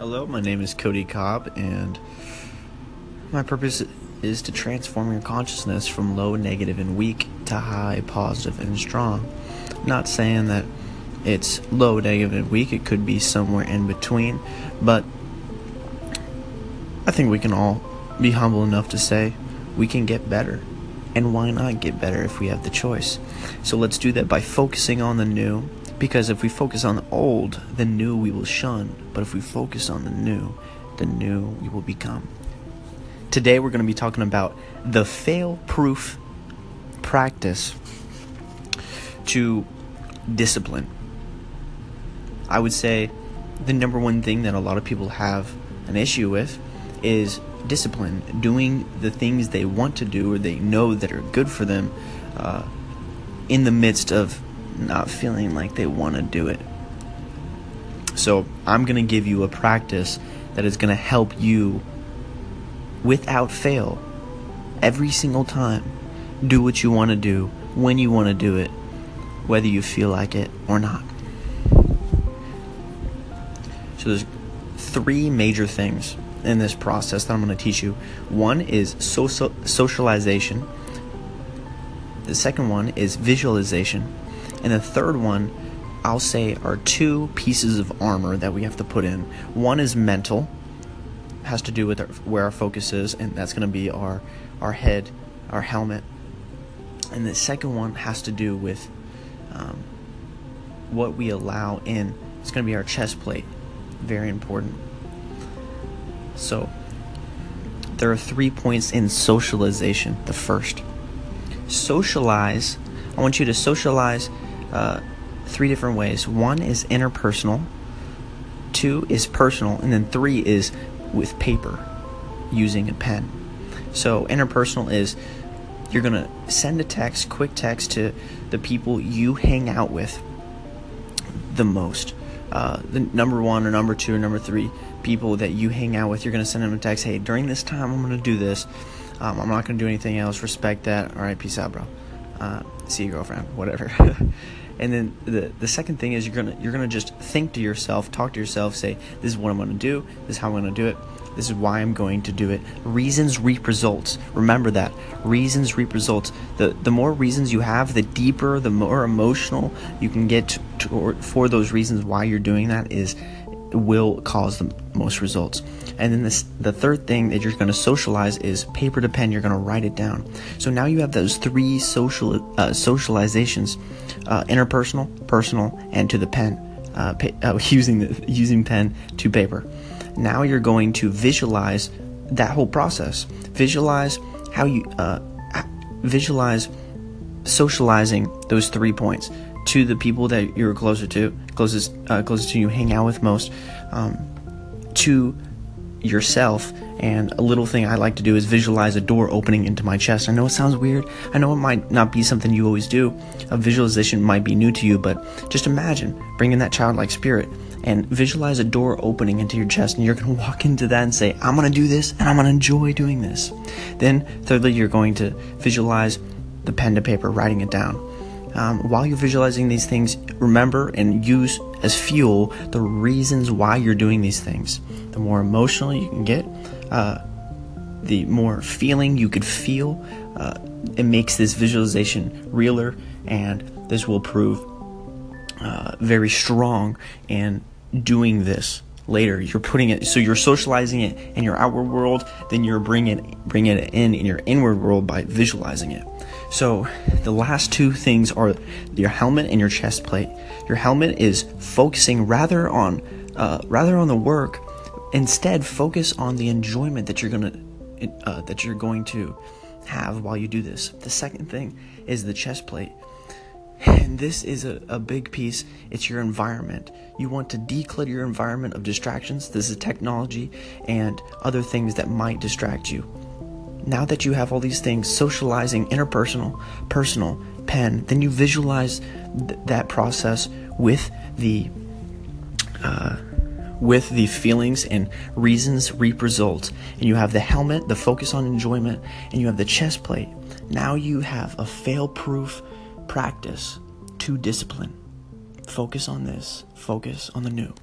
Hello, my name is Cody Cobb, and my purpose is to transform your consciousness from low, negative, and weak to high, positive, and strong. Not saying that it's low, negative, and weak, it could be somewhere in between, but I think we can all be humble enough to say we can get better. And why not get better if we have the choice? So let's do that by focusing on the new because if we focus on the old, the new we will shun. But if we focus on the new, the new we will become. Today we're going to be talking about the fail proof practice to discipline. I would say the number one thing that a lot of people have an issue with is discipline, doing the things they want to do or they know that are good for them uh, in the midst of not feeling like they want to do it. So, I'm going to give you a practice that is going to help you without fail every single time do what you want to do when you want to do it, whether you feel like it or not. So, there's three major things in this process that I'm going to teach you. One is social socialization. The second one is visualization. And the third one, I'll say, are two pieces of armor that we have to put in. One is mental, has to do with our, where our focus is, and that's going to be our our head, our helmet. And the second one has to do with um, what we allow in. It's going to be our chest plate. Very important. So, there are three points in socialization. The first, socialize. I want you to socialize uh, three different ways. One is interpersonal, two is personal, and then three is with paper using a pen. So, interpersonal is you're going to send a text, quick text to the people you hang out with the most. Uh, the number one or number two or number three people that you hang out with, you're going to send them a text, hey, during this time, I'm going to do this. Um, I'm not going to do anything else. Respect that. All right, peace out, bro. Uh, see you, girlfriend. Whatever. And then the the second thing is you're gonna you're gonna just think to yourself, talk to yourself, say, "This is what I'm gonna do. This is how I'm gonna do it. This is why I'm going to do it." Reasons reap results. Remember that reasons reap results. The the more reasons you have, the deeper, the more emotional you can get to, for those reasons why you're doing that is will cause the most results. And then this, the third thing that you're going to socialize is paper to pen. You're going to write it down. So now you have those three social uh, socializations: uh, interpersonal, personal, and to the pen. Uh, pa- uh, using the using pen to paper. Now you're going to visualize that whole process. Visualize how you uh, visualize socializing those three points to the people that you're closer to, closest, uh, closest to you, hang out with most, um, to yourself. And a little thing I like to do is visualize a door opening into my chest. I know it sounds weird. I know it might not be something you always do. A visualization might be new to you, but just imagine bringing that childlike spirit and visualize a door opening into your chest and you're going to walk into that and say i'm going to do this and i'm going to enjoy doing this then thirdly you're going to visualize the pen to paper writing it down um, while you're visualizing these things, remember and use as fuel the reasons why you're doing these things. The more emotional you can get, uh, the more feeling you could feel. Uh, it makes this visualization realer, and this will prove uh, very strong in doing this later. You're putting it, so you're socializing it in your outward world, then you're bringing bringing it in in your inward world by visualizing it. So the last two things are your helmet and your chest plate. Your helmet is focusing rather on uh, rather on the work. Instead, focus on the enjoyment that you're gonna uh, that you're going to have while you do this. The second thing is the chest plate. And this is a, a big piece. It's your environment. You want to declutter your environment of distractions. This is technology and other things that might distract you now that you have all these things socializing interpersonal personal pen then you visualize th- that process with the uh, with the feelings and reasons reap results. And you have the helmet the focus on enjoyment and you have the chest plate. Now you have a fail proof practice to discipline. Focus on this. Focus on the new